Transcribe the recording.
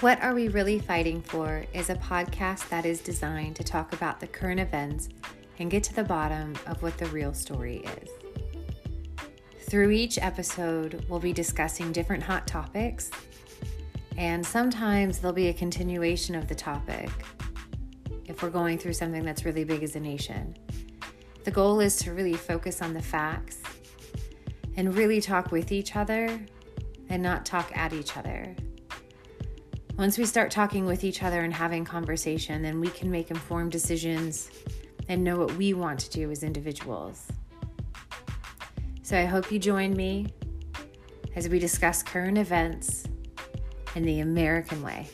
What Are We Really Fighting For is a podcast that is designed to talk about the current events and get to the bottom of what the real story is. Through each episode, we'll be discussing different hot topics, and sometimes there'll be a continuation of the topic if we're going through something that's really big as a nation. The goal is to really focus on the facts and really talk with each other and not talk at each other. Once we start talking with each other and having conversation, then we can make informed decisions and know what we want to do as individuals. So I hope you join me as we discuss current events in the American way.